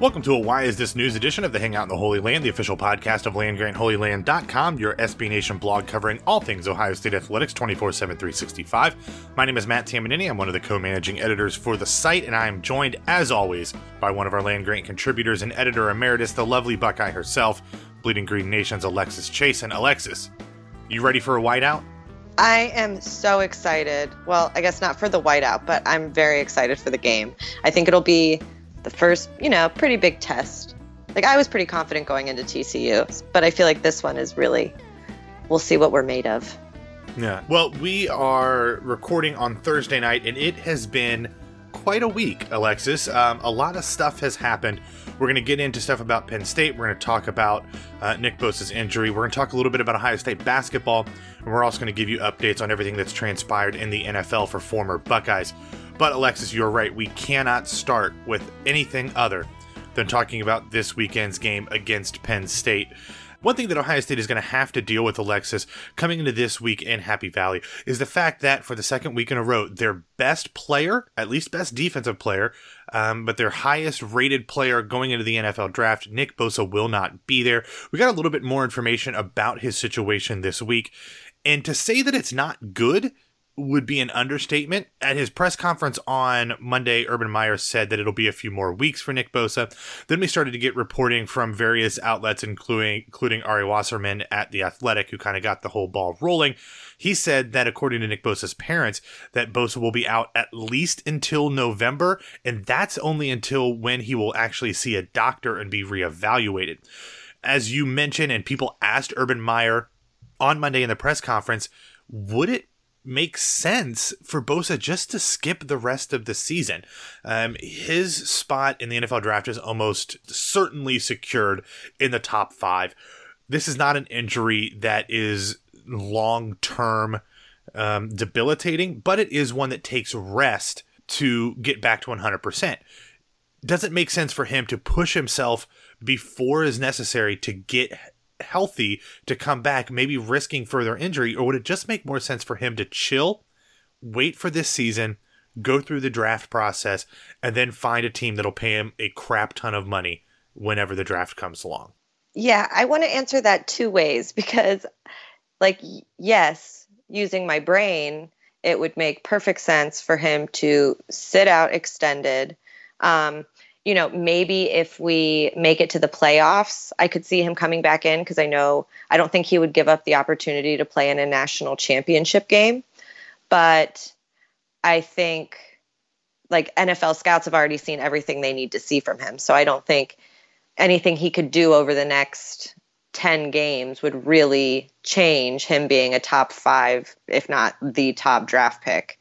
Welcome to a Why Is This News edition of the Hangout in the Holy Land, the official podcast of LandGrantHolyLand.com, your SB Nation blog covering all things Ohio State athletics 24 7 365. My name is Matt Tamanini. I'm one of the co managing editors for the site, and I am joined, as always, by one of our Land Grant contributors and editor emeritus, the lovely Buckeye herself, Bleeding Green Nation's Alexis Chase. And Alexis, you ready for a whiteout? I am so excited. Well, I guess not for the whiteout, but I'm very excited for the game. I think it'll be the first, you know, pretty big test. Like I was pretty confident going into TCU, but I feel like this one is really we'll see what we're made of. Yeah. Well, we are recording on Thursday night and it has been quite a week, Alexis. Um, a lot of stuff has happened. We're going to get into stuff about Penn State. We're going to talk about uh, Nick Bosa's injury. We're going to talk a little bit about Ohio State basketball. And we're also going to give you updates on everything that's transpired in the NFL for former Buckeyes. But Alexis, you're right. We cannot start with anything other than talking about this weekend's game against Penn State. One thing that Ohio State is going to have to deal with, Alexis, coming into this week in Happy Valley, is the fact that for the second week in a row, their best player, at least best defensive player, um, but their highest rated player going into the NFL draft, Nick Bosa, will not be there. We got a little bit more information about his situation this week. And to say that it's not good would be an understatement. At his press conference on Monday, Urban Meyer said that it'll be a few more weeks for Nick Bosa. Then we started to get reporting from various outlets, including including Ari Wasserman at the Athletic, who kind of got the whole ball rolling. He said that according to Nick Bosa's parents, that Bosa will be out at least until November, and that's only until when he will actually see a doctor and be reevaluated. As you mentioned, and people asked Urban Meyer on Monday in the press conference, would it makes sense for Bosa just to skip the rest of the season. Um, his spot in the NFL draft is almost certainly secured in the top five. This is not an injury that is long term um, debilitating, but it is one that takes rest to get back to 100%. Does it make sense for him to push himself before is necessary to get healthy to come back, maybe risking further injury, or would it just make more sense for him to chill, wait for this season, go through the draft process, and then find a team that'll pay him a crap ton of money whenever the draft comes along? Yeah, I want to answer that two ways because, like, yes, using my brain, it would make perfect sense for him to sit out extended. Um, you know, maybe if we make it to the playoffs, I could see him coming back in because I know I don't think he would give up the opportunity to play in a national championship game. But I think like NFL scouts have already seen everything they need to see from him. So I don't think anything he could do over the next 10 games would really change him being a top five, if not the top draft pick,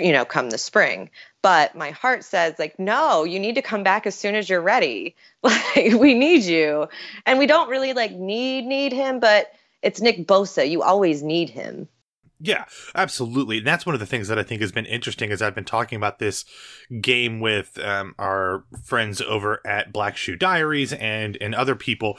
you know, come the spring but my heart says like no you need to come back as soon as you're ready like we need you and we don't really like need need him but it's nick bosa you always need him yeah, absolutely. And that's one of the things that I think has been interesting as I've been talking about this game with um, our friends over at Black Shoe Diaries and and other people.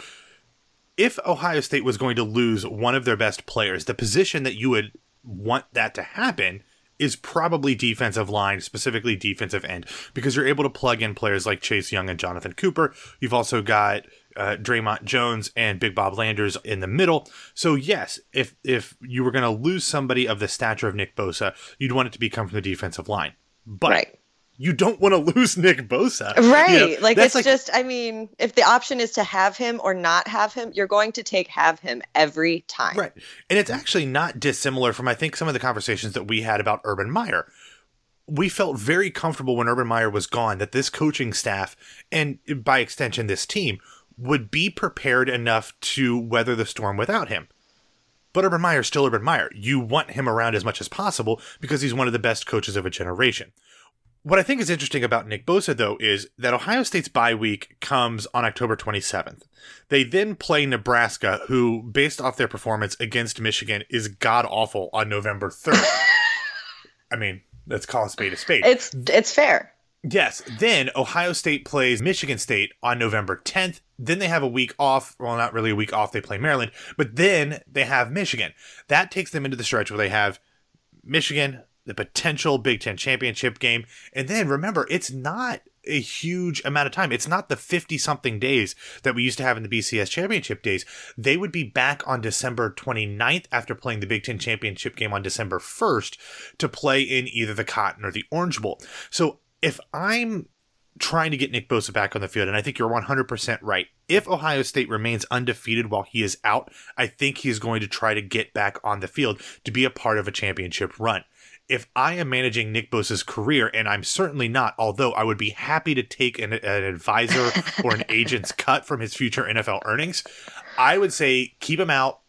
If Ohio State was going to lose one of their best players, the position that you would want that to happen is probably defensive line, specifically defensive end, because you're able to plug in players like Chase Young and Jonathan Cooper. You've also got uh, Dre'Mont Jones and Big Bob Landers in the middle. So yes, if if you were going to lose somebody of the stature of Nick Bosa, you'd want it to be come from the defensive line. But right you don't want to lose Nick Bosa. Right. You know, like it's like, just I mean, if the option is to have him or not have him, you're going to take have him every time. Right. And it's actually not dissimilar from I think some of the conversations that we had about Urban Meyer. We felt very comfortable when Urban Meyer was gone that this coaching staff and by extension this team would be prepared enough to weather the storm without him. But Urban Meyer is still Urban Meyer. You want him around as much as possible because he's one of the best coaches of a generation. What I think is interesting about Nick Bosa, though, is that Ohio State's bye week comes on October 27th. They then play Nebraska, who, based off their performance against Michigan, is god awful on November 3rd. I mean, let's call a spade a spade. It's it's fair. Yes. Then Ohio State plays Michigan State on November 10th. Then they have a week off. Well, not really a week off. They play Maryland, but then they have Michigan. That takes them into the stretch where they have Michigan, the potential Big Ten championship game. And then remember, it's not a huge amount of time. It's not the 50 something days that we used to have in the BCS championship days. They would be back on December 29th after playing the Big Ten championship game on December 1st to play in either the Cotton or the Orange Bowl. So if I'm trying to get Nick Bosa back on the field, and I think you're 100% right. If Ohio State remains undefeated while he is out, I think he's going to try to get back on the field to be a part of a championship run if I am managing Nick Bosa's career, and I'm certainly not, although I would be happy to take an, an advisor or an agent's cut from his future NFL earnings, I would say keep him out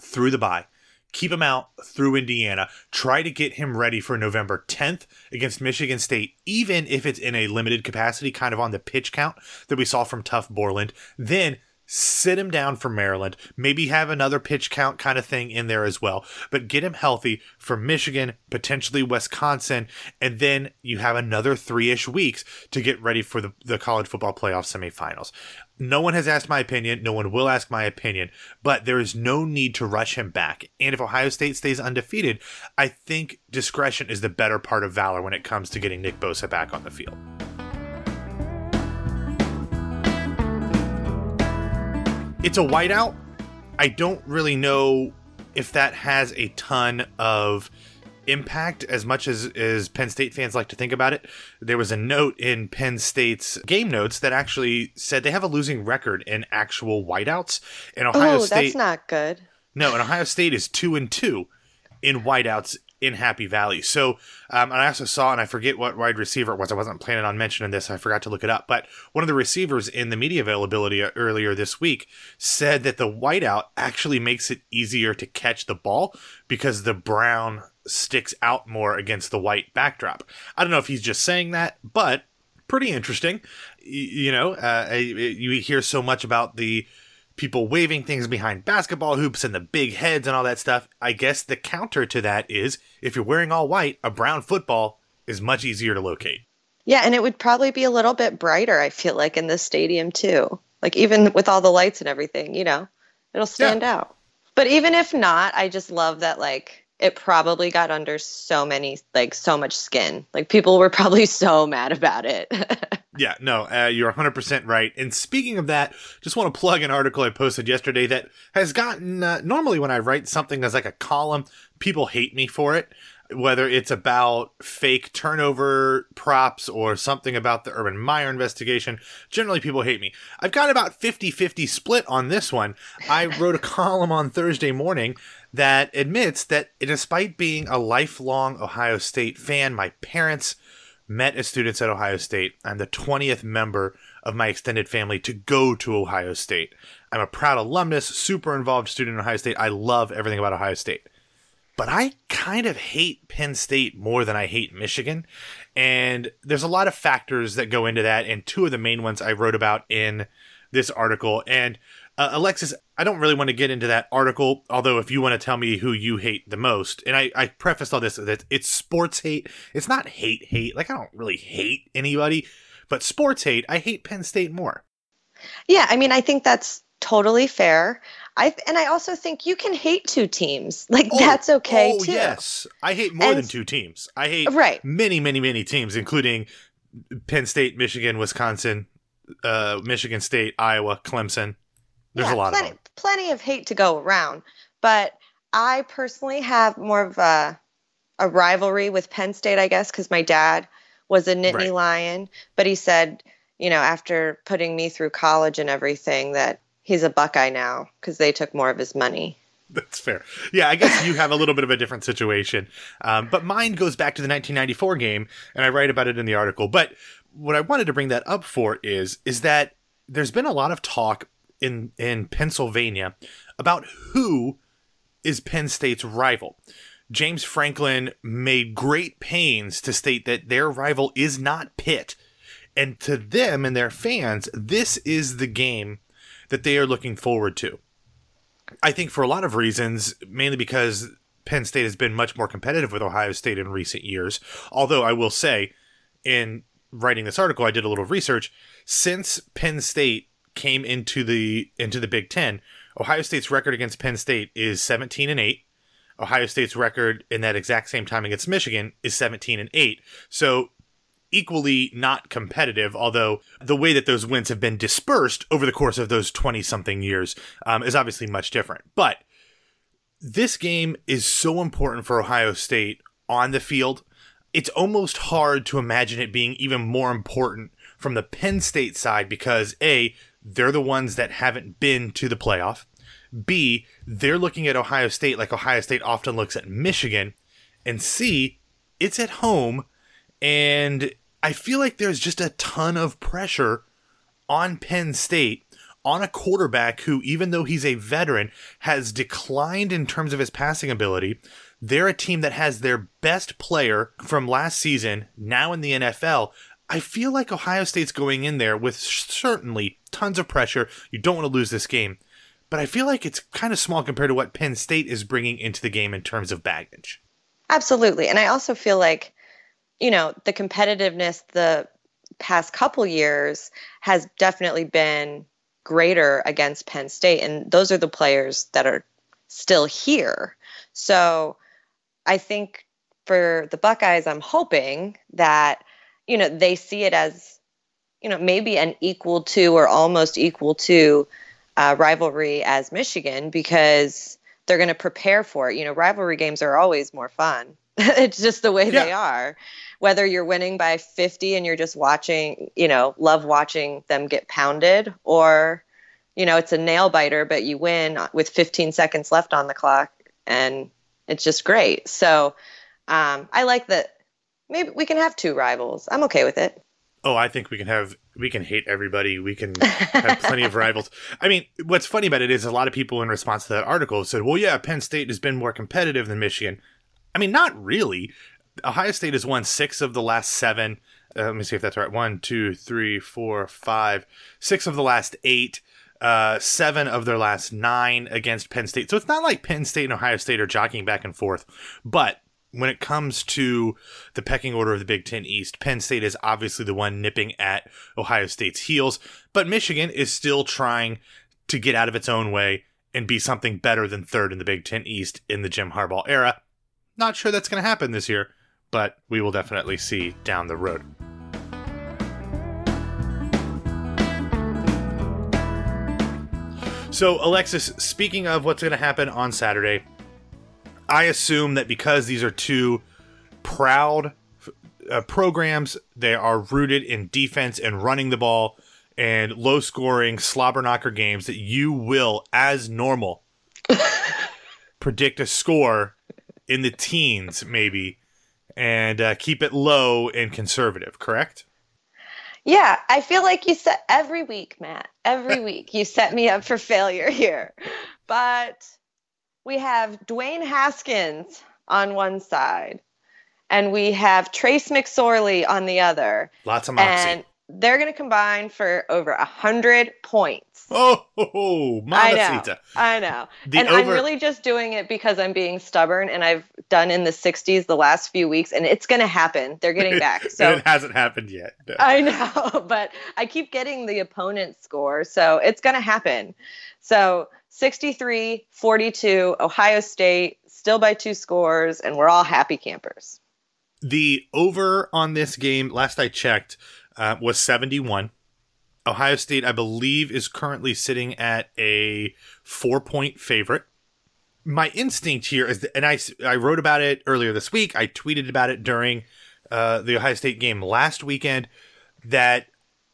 through the bye. Keep him out through Indiana. Try to get him ready for November 10th against Michigan State, even if it's in a limited capacity, kind of on the pitch count that we saw from Tuf Borland. Then sit him down for Maryland, maybe have another pitch count kind of thing in there as well, but get him healthy for Michigan, potentially Wisconsin, and then you have another three ish weeks to get ready for the, the college football playoff semifinals. No one has asked my opinion. No one will ask my opinion, but there is no need to rush him back. And if Ohio State stays undefeated, I think discretion is the better part of valor when it comes to getting Nick Bosa back on the field. It's a whiteout. I don't really know if that has a ton of impact as much as, as Penn State fans like to think about it. There was a note in Penn State's game notes that actually said they have a losing record in actual whiteouts. And Ohio Ooh, State that's not good. No, and Ohio State is two and two in whiteouts in Happy Valley. So, um, I also saw, and I forget what wide receiver it was. I wasn't planning on mentioning this. I forgot to look it up. But one of the receivers in the media availability earlier this week said that the whiteout actually makes it easier to catch the ball because the brown sticks out more against the white backdrop. I don't know if he's just saying that, but pretty interesting. You, know, uh, you hear so much about the people waving things behind basketball hoops and the big heads and all that stuff. I guess the counter to that is if you're wearing all white, a brown football is much easier to locate. Yeah, and it would probably be a little bit brighter, I feel like, in the stadium too. Like even with all the lights and everything, you know, it'll stand yeah. out. But even if not, I just love that like it probably got under so many like so much skin. Like people were probably so mad about it. yeah, no, uh, you're 100% right. And speaking of that, just want to plug an article I posted yesterday that has gotten uh, normally when I write something as like a column, people hate me for it. Whether it's about fake turnover props or something about the Urban Meyer investigation, generally people hate me. I've got about 50 50 split on this one. I wrote a column on Thursday morning that admits that despite being a lifelong Ohio State fan, my parents met as students at Ohio State. I'm the 20th member of my extended family to go to Ohio State. I'm a proud alumnus, super involved student in Ohio State. I love everything about Ohio State. But I kind of hate Penn State more than I hate Michigan. And there's a lot of factors that go into that. And two of the main ones I wrote about in this article. And uh, Alexis, I don't really want to get into that article, although if you want to tell me who you hate the most, and I, I prefaced all this that it's sports hate. It's not hate hate. Like I don't really hate anybody, but sports hate, I hate Penn State more. Yeah, I mean, I think that's totally fair. I and I also think you can hate two teams. Like oh, that's okay oh, too. Yes, I hate more and, than two teams. I hate right. many, many, many teams, including Penn State, Michigan, Wisconsin, uh, Michigan State, Iowa, Clemson. There's yeah, a lot plenty, of plenty of hate to go around. But I personally have more of a a rivalry with Penn State, I guess, because my dad was a Nittany right. Lion, but he said, you know, after putting me through college and everything, that he's a Buckeye now because they took more of his money. That's fair. Yeah, I guess you have a little bit of a different situation. Um, but mine goes back to the 1994 game, and I write about it in the article. But what I wanted to bring that up for is is that there's been a lot of talk in in Pennsylvania about who is Penn State's rival. James Franklin made great pains to state that their rival is not Pitt. And to them and their fans, this is the game that they are looking forward to. I think for a lot of reasons, mainly because Penn State has been much more competitive with Ohio State in recent years. Although I will say, in writing this article, I did a little research. Since Penn State came into the into the Big Ten, Ohio State's record against Penn State is 17 and 8. Ohio State's record in that exact same time against Michigan is 17 and 8. So equally not competitive, although the way that those wins have been dispersed over the course of those 20 something years um, is obviously much different. But this game is so important for Ohio State on the field. It's almost hard to imagine it being even more important from the Penn State side because A, they're the ones that haven't been to the playoff. B, they're looking at Ohio State like Ohio State often looks at Michigan. And C, it's at home. And I feel like there's just a ton of pressure on Penn State on a quarterback who, even though he's a veteran, has declined in terms of his passing ability. They're a team that has their best player from last season now in the NFL. I feel like Ohio State's going in there with certainly tons of pressure. You don't want to lose this game. But I feel like it's kind of small compared to what Penn State is bringing into the game in terms of baggage. Absolutely. And I also feel like, you know, the competitiveness the past couple years has definitely been greater against Penn State. And those are the players that are still here. So I think for the Buckeyes, I'm hoping that, you know, they see it as, you know, maybe an equal to or almost equal to uh, rivalry as Michigan because they're going to prepare for it. You know, rivalry games are always more fun. it's just the way yeah. they are. Whether you're winning by 50 and you're just watching, you know, love watching them get pounded, or, you know, it's a nail biter, but you win with 15 seconds left on the clock and it's just great. So um, I like that. Maybe we can have two rivals. I'm okay with it. Oh, I think we can have we can hate everybody. We can have plenty of rivals. I mean, what's funny about it is a lot of people in response to that article said, "Well, yeah, Penn State has been more competitive than Michigan." I mean, not really. Ohio State has won six of the last seven. Uh, let me see if that's right. One, two, three, four, five, six of the last eight. Uh, seven of their last nine against Penn State. So it's not like Penn State and Ohio State are jockeying back and forth. But when it comes to the pecking order of the Big Ten East, Penn State is obviously the one nipping at Ohio State's heels. But Michigan is still trying to get out of its own way and be something better than third in the Big Ten East in the Jim Harbaugh era. Not sure that's going to happen this year, but we will definitely see down the road. So, Alexis, speaking of what's going to happen on Saturday, I assume that because these are two proud uh, programs, they are rooted in defense and running the ball and low scoring slobber knocker games, that you will, as normal, predict a score in the teens, maybe, and uh, keep it low and conservative, correct? Yeah, I feel like you set every week, Matt. Every week you set me up for failure here. But we have Dwayne Haskins on one side, and we have Trace McSorley on the other. Lots of moxie. And they're going to combine for over a hundred points. Oh, oh I know. I know. The and over- I'm really just doing it because I'm being stubborn, and I've done in the 60s the last few weeks, and it's going to happen. They're getting back. So it hasn't happened yet. No. I know, but I keep getting the opponent's score, so it's going to happen. So 63 42, Ohio State, still by two scores, and we're all happy campers. The over on this game, last I checked, uh, was 71. Ohio State, I believe, is currently sitting at a four point favorite. My instinct here is, and I, I wrote about it earlier this week, I tweeted about it during uh, the Ohio State game last weekend, that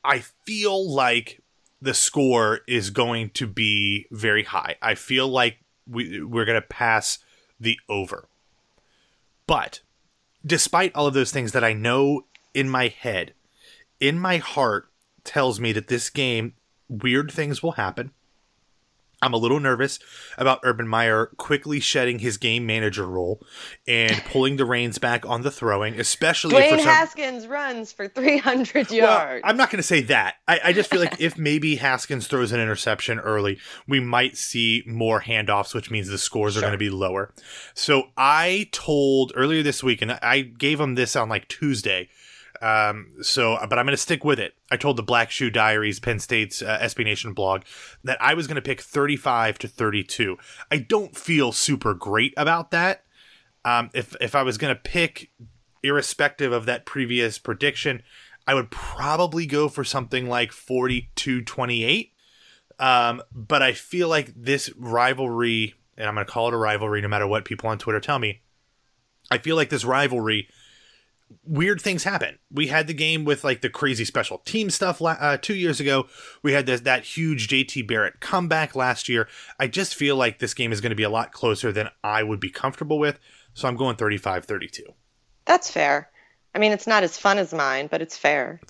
I feel like the score is going to be very high. I feel like we, we're going to pass the over. But despite all of those things that I know in my head, in my heart tells me that this game, weird things will happen. I'm a little nervous about Urban Meyer quickly shedding his game manager role and pulling the reins back on the throwing, especially Dwayne if some... Haskins runs for 300 yards. Well, I'm not going to say that. I, I just feel like if maybe Haskins throws an interception early, we might see more handoffs, which means the scores sure. are going to be lower. So I told earlier this week, and I gave him this on like Tuesday um, so, but I'm going to stick with it. I told the Black Shoe Diaries, Penn State's uh, SB Nation blog, that I was going to pick 35 to 32. I don't feel super great about that. Um, if if I was going to pick irrespective of that previous prediction, I would probably go for something like 42 28. Um, but I feel like this rivalry, and I'm going to call it a rivalry no matter what people on Twitter tell me, I feel like this rivalry weird things happen. We had the game with like the crazy special team stuff uh, two years ago. We had this, that huge JT Barrett comeback last year. I just feel like this game is going to be a lot closer than I would be comfortable with. So I'm going 35 32. That's fair. I mean, it's not as fun as mine, but it's fair.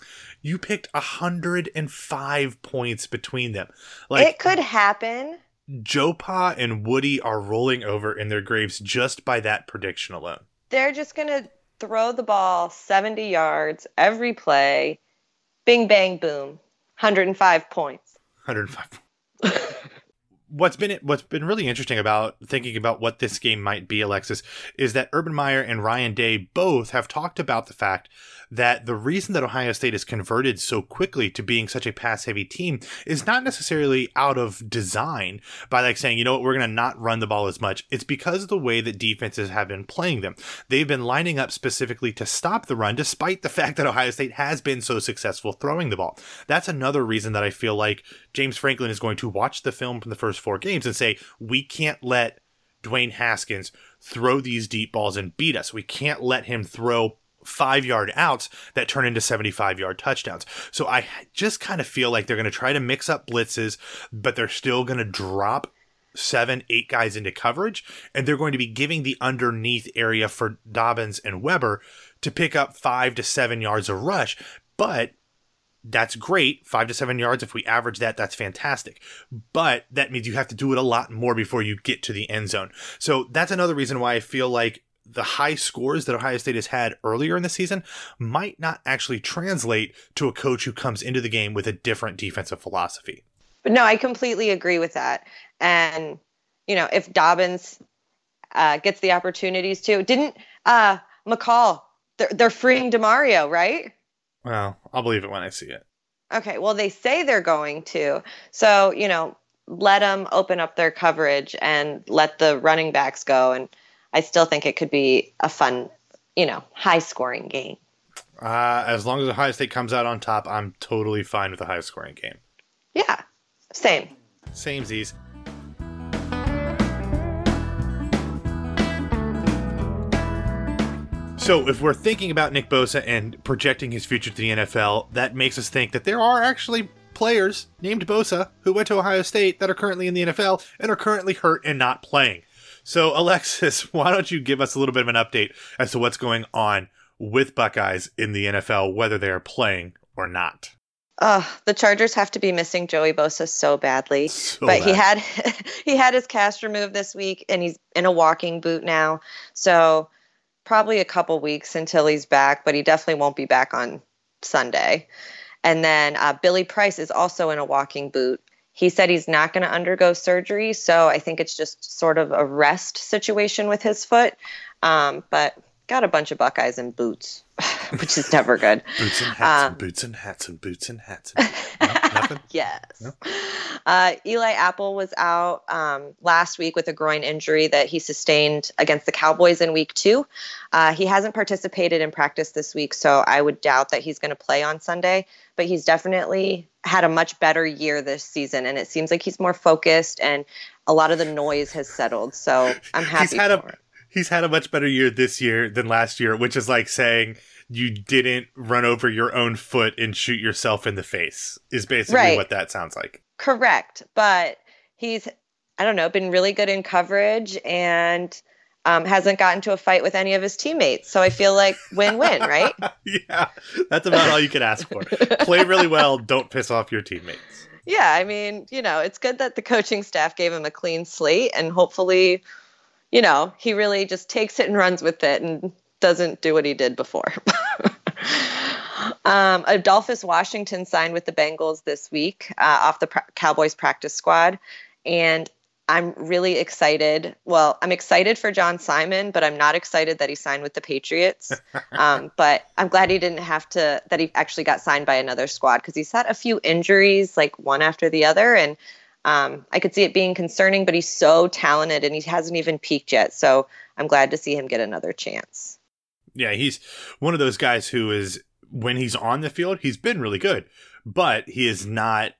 You picked 105 points between them. Like It could happen. Joe Pa and Woody are rolling over in their graves just by that prediction alone. They're just going to throw the ball 70 yards every play. Bing, bang, boom. 105 points. 105. What's been what's been really interesting about thinking about what this game might be, Alexis, is that Urban Meyer and Ryan Day both have talked about the fact that the reason that Ohio State has converted so quickly to being such a pass heavy team is not necessarily out of design by like saying, you know what, we're going to not run the ball as much. It's because of the way that defenses have been playing them. They've been lining up specifically to stop the run, despite the fact that Ohio State has been so successful throwing the ball. That's another reason that I feel like James Franklin is going to watch the film from the first four games and say, we can't let Dwayne Haskins throw these deep balls and beat us. We can't let him throw five yard outs that turn into 75 yard touchdowns. So I just kind of feel like they're going to try to mix up blitzes, but they're still going to drop seven, eight guys into coverage, and they're going to be giving the underneath area for Dobbins and Weber to pick up five to seven yards of rush. But that's great. Five to seven yards. If we average that, that's fantastic. But that means you have to do it a lot more before you get to the end zone. So that's another reason why I feel like the high scores that Ohio State has had earlier in the season might not actually translate to a coach who comes into the game with a different defensive philosophy. But no, I completely agree with that. And, you know, if Dobbins uh, gets the opportunities to, didn't uh, McCall, they're, they're freeing DeMario, right? Well, I'll believe it when I see it. Okay. Well, they say they're going to. So, you know, let them open up their coverage and let the running backs go. And, I still think it could be a fun, you know, high scoring game. Uh, as long as Ohio State comes out on top, I'm totally fine with a high scoring game. Yeah, same. Same Z's. So, if we're thinking about Nick Bosa and projecting his future to the NFL, that makes us think that there are actually players named Bosa who went to Ohio State that are currently in the NFL and are currently hurt and not playing. So, Alexis, why don't you give us a little bit of an update as to what's going on with Buckeyes in the NFL, whether they are playing or not? Uh, the Chargers have to be missing Joey Bosa so badly. So but bad. he had he had his cast removed this week and he's in a walking boot now. So probably a couple weeks until he's back, but he definitely won't be back on Sunday. And then uh, Billy Price is also in a walking boot he said he's not going to undergo surgery, so I think it's just sort of a rest situation with his foot. Um, but got a bunch of Buckeyes in boots, which is never good. boots and hats um, and boots and hats and boots and hats. And, no, yes. No? Uh, Eli Apple was out um, last week with a groin injury that he sustained against the Cowboys in week two. Uh, he hasn't participated in practice this week, so I would doubt that he's going to play on Sunday. But he's definitely had a much better year this season, and it seems like he's more focused and a lot of the noise has settled. So I'm happy. He's had a it. He's had a much better year this year than last year, which is like saying you didn't run over your own foot and shoot yourself in the face. Is basically right. what that sounds like. Correct, but he's I don't know been really good in coverage and um, hasn't gotten to a fight with any of his teammates. So I feel like win win, right? yeah, that's about all you can ask for. Play really well, don't piss off your teammates. Yeah, I mean, you know, it's good that the coaching staff gave him a clean slate and hopefully, you know, he really just takes it and runs with it and doesn't do what he did before. um, Adolphus Washington signed with the Bengals this week uh, off the pra- Cowboys practice squad. And I'm really excited. Well, I'm excited for John Simon, but I'm not excited that he signed with the Patriots. um, but I'm glad he didn't have to, that he actually got signed by another squad because he's had a few injuries, like one after the other. And um, I could see it being concerning, but he's so talented and he hasn't even peaked yet. So I'm glad to see him get another chance. Yeah, he's one of those guys who is when he's on the field, he's been really good, but he is not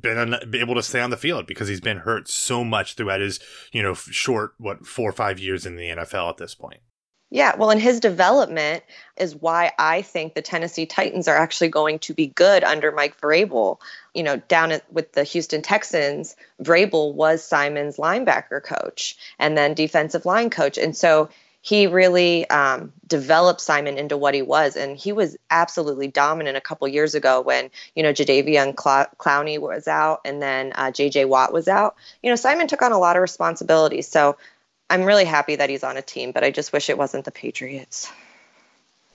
been able to stay on the field because he's been hurt so much throughout his, you know, short what four or five years in the NFL at this point. Yeah, well, and his development is why I think the Tennessee Titans are actually going to be good under Mike Vrabel. You know, down at, with the Houston Texans, Vrabel was Simon's linebacker coach and then defensive line coach, and so he really um, developed Simon into what he was, and he was absolutely dominant a couple years ago when you know Jadeveon Cl- Clowney was out and then uh, J.J. Watt was out. You know, Simon took on a lot of responsibilities, so I'm really happy that he's on a team, but I just wish it wasn't the Patriots.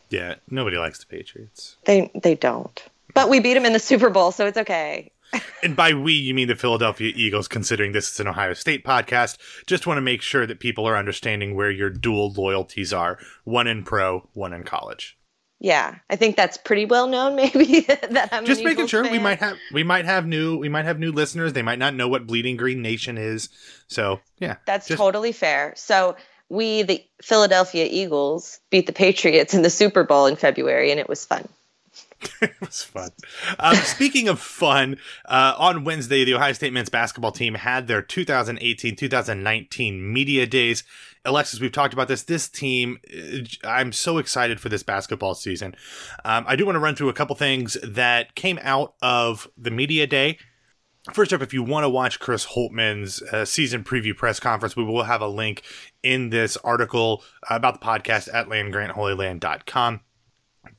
Yeah, nobody likes the Patriots. They they don't, but we beat them in the Super Bowl, so it's okay and by we, you mean the Philadelphia Eagles, considering this is an Ohio State podcast. Just want to make sure that people are understanding where your dual loyalties are one in pro, one in college. Yeah, I think that's pretty well known. Maybe that I'm just making sure fan. we might have we might have new we might have new listeners. They might not know what Bleeding Green Nation is. So yeah, that's just... totally fair. So we, the Philadelphia Eagles, beat the Patriots in the Super Bowl in February, and it was fun. it was fun. Um, speaking of fun, uh, on Wednesday, the Ohio State men's basketball team had their 2018 2019 media days. Alexis, we've talked about this. This team, uh, I'm so excited for this basketball season. Um, I do want to run through a couple things that came out of the media day. First up, if you want to watch Chris Holtmann's uh, season preview press conference, we will have a link in this article about the podcast at landgrantholyland.com.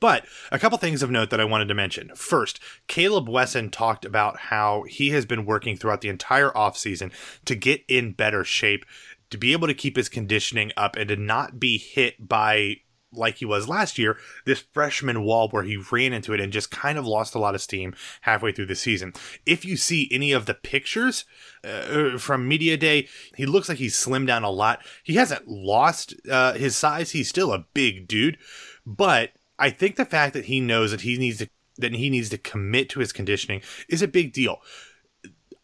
But a couple things of note that I wanted to mention. First, Caleb Wesson talked about how he has been working throughout the entire offseason to get in better shape, to be able to keep his conditioning up, and to not be hit by like he was last year, this freshman wall where he ran into it and just kind of lost a lot of steam halfway through the season. If you see any of the pictures uh, from Media Day, he looks like he's slimmed down a lot. He hasn't lost uh, his size, he's still a big dude, but I think the fact that he knows that he needs to that he needs to commit to his conditioning is a big deal.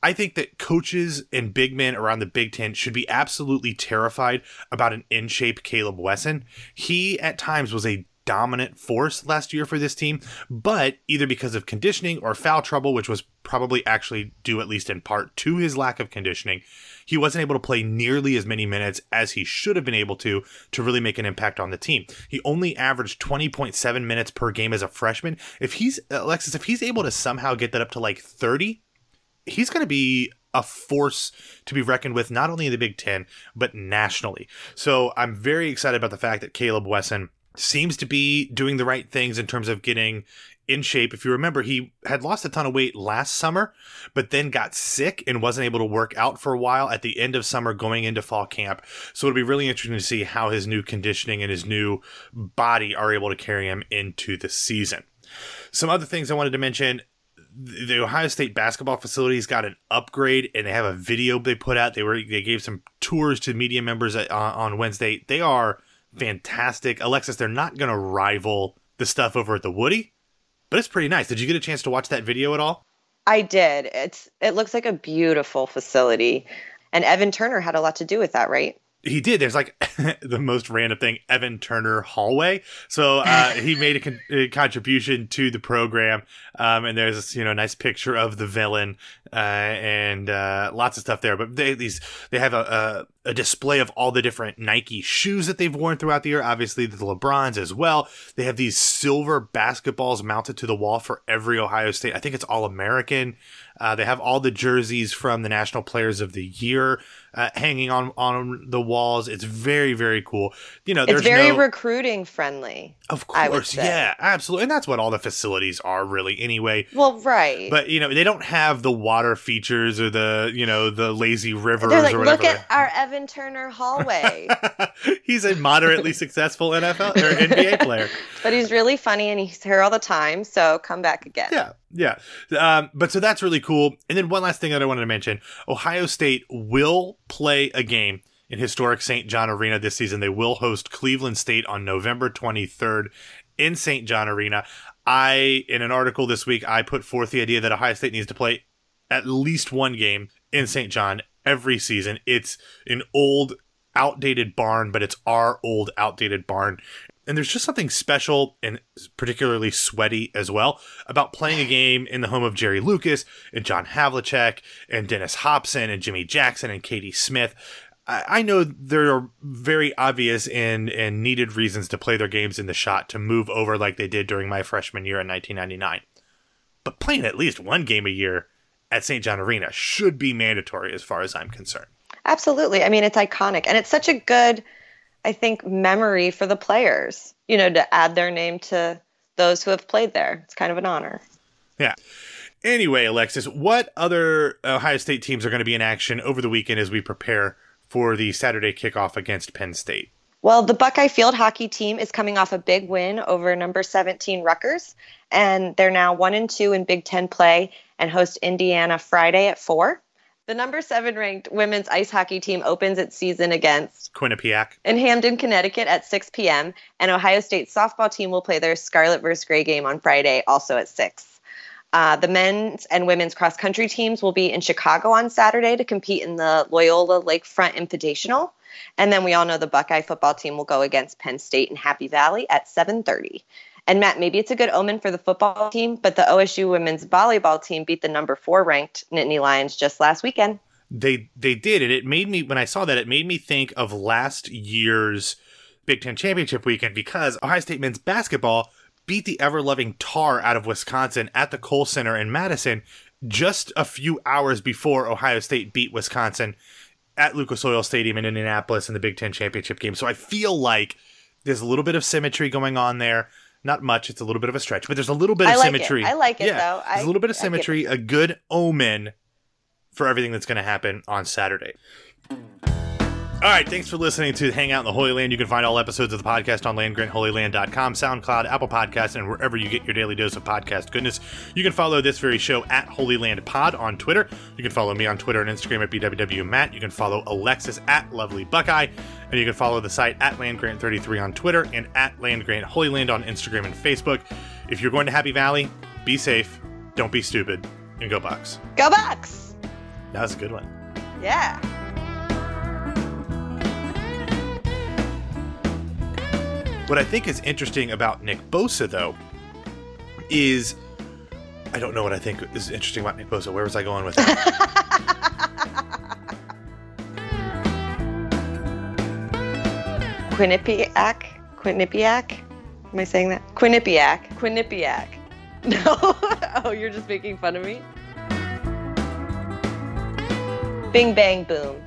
I think that coaches and big men around the Big Ten should be absolutely terrified about an in shape Caleb Wesson. He at times was a dominant force last year for this team, but either because of conditioning or foul trouble, which was probably actually due at least in part to his lack of conditioning, he wasn't able to play nearly as many minutes as he should have been able to to really make an impact on the team. He only averaged 20.7 minutes per game as a freshman. If he's Alexis, if he's able to somehow get that up to like 30, he's going to be a force to be reckoned with not only in the Big 10 but nationally. So I'm very excited about the fact that Caleb Wesson seems to be doing the right things in terms of getting in shape. If you remember, he had lost a ton of weight last summer, but then got sick and wasn't able to work out for a while at the end of summer going into fall camp. So it'll be really interesting to see how his new conditioning and his new body are able to carry him into the season. Some other things I wanted to mention the Ohio State basketball facilities got an upgrade, and they have a video they put out. They were they gave some tours to media members on, on Wednesday. They are fantastic. Alexis, they're not going to rival the stuff over at the Woody, but it's pretty nice. Did you get a chance to watch that video at all? I did. It's it looks like a beautiful facility. And Evan Turner had a lot to do with that, right? He did. There's like the most random thing, Evan Turner hallway. So uh, he made a, con- a, contribution to the program, um, and there's this, you know a nice picture of the villain uh, and uh, lots of stuff there. But they these they have a, a, a display of all the different Nike shoes that they've worn throughout the year. Obviously the LeBrons as well. They have these silver basketballs mounted to the wall for every Ohio State. I think it's all American. Uh, they have all the jerseys from the National Players of the Year uh, hanging on on the walls. It's very very cool. You know, it's very no... recruiting friendly. Of course, yeah, absolutely, and that's what all the facilities are really anyway. Well, right, but you know they don't have the water features or the you know the lazy rivers They're like, or whatever. Look at our Evan Turner hallway. he's a moderately successful NFL or NBA player, but he's really funny and he's here all the time. So come back again. Yeah, yeah. Um, but so that's really cool. And then one last thing that I wanted to mention: Ohio State will play a game in historic St. John Arena this season. They will host Cleveland State on November 23rd in St. John Arena. I, in an article this week, I put forth the idea that Ohio State needs to play at least one game in St. John every season. It's an old, outdated barn, but it's our old, outdated barn. And there's just something special and particularly sweaty as well about playing a game in the home of Jerry Lucas and John Havlicek and Dennis Hopson and Jimmy Jackson and Katie Smith. I know there are very obvious and, and needed reasons to play their games in the Schott to move over like they did during my freshman year in 1999. But playing at least one game a year at St. John Arena should be mandatory as far as I'm concerned. Absolutely. I mean, it's iconic and it's such a good, I think, memory for the players, you know, to add their name to those who have played there. It's kind of an honor. Yeah. Anyway, Alexis, what other Ohio State teams are going to be in action over the weekend as we prepare for the Saturday kickoff against Penn State? Well, the Buckeye field hockey team is coming off a big win over number 17 Rutgers, and they're now 1 and 2 in Big 10 play and host Indiana Friday at 4. The number 7 ranked women's ice hockey team opens its season against Quinnipiac in Hamden, Connecticut at 6 p.m., and Ohio State softball team will play their Scarlet vs. Gray game on Friday also at 6. Uh, the men's and women's cross country teams will be in Chicago on Saturday to compete in the Loyola Lakefront Invitational. And then we all know the Buckeye football team will go against Penn State in Happy Valley at 7:30. And Matt, maybe it's a good omen for the football team, but the OSU women's volleyball team beat the number four ranked Nittany Lions just last weekend. They they did, and it made me when I saw that it made me think of last year's Big Ten championship weekend because Ohio State men's basketball beat the ever loving tar out of Wisconsin at the Kohl Center in Madison just a few hours before Ohio State beat Wisconsin at Lucas Oil Stadium in Indianapolis in the Big Ten championship game. So I feel like there's a little bit of symmetry going on there. Not much. It's a little bit of a stretch, but there's a little bit of I like symmetry. It. I like it yeah, though. There's a little bit of symmetry, a good omen for everything that's going to happen on Saturday. All right, thanks for listening to Hang Out in the Holy Land. You can find all episodes of the podcast on landgrantholyland.com, SoundCloud, Apple Podcasts, and wherever you get your daily dose of podcast goodness. You can follow this very show at Holy Land Pod on Twitter. You can follow me on Twitter and Instagram at BWWMatt. You can follow Alexis at Lovely Buckeye. And you can follow the site at LandGrant33 on Twitter and at LandGrant Holy Land on Instagram and Facebook. If you're going to Happy Valley, be safe, don't be stupid, and go Bucks. Go Bucks! That was a good one. Yeah. What I think is interesting about Nick Bosa, though, is I don't know what I think is interesting about Nick Bosa. Where was I going with that? Quinnipiac? Quinnipiac? Am I saying that? Quinnipiac. Quinnipiac. No. oh, you're just making fun of me? Bing, bang, boom.